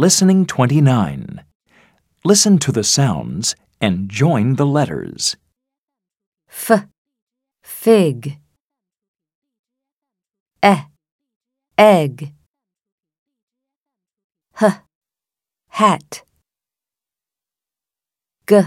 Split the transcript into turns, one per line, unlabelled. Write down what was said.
Listening 29. Listen to the sounds and join the letters.
F, fig. E, egg. H, hat. G,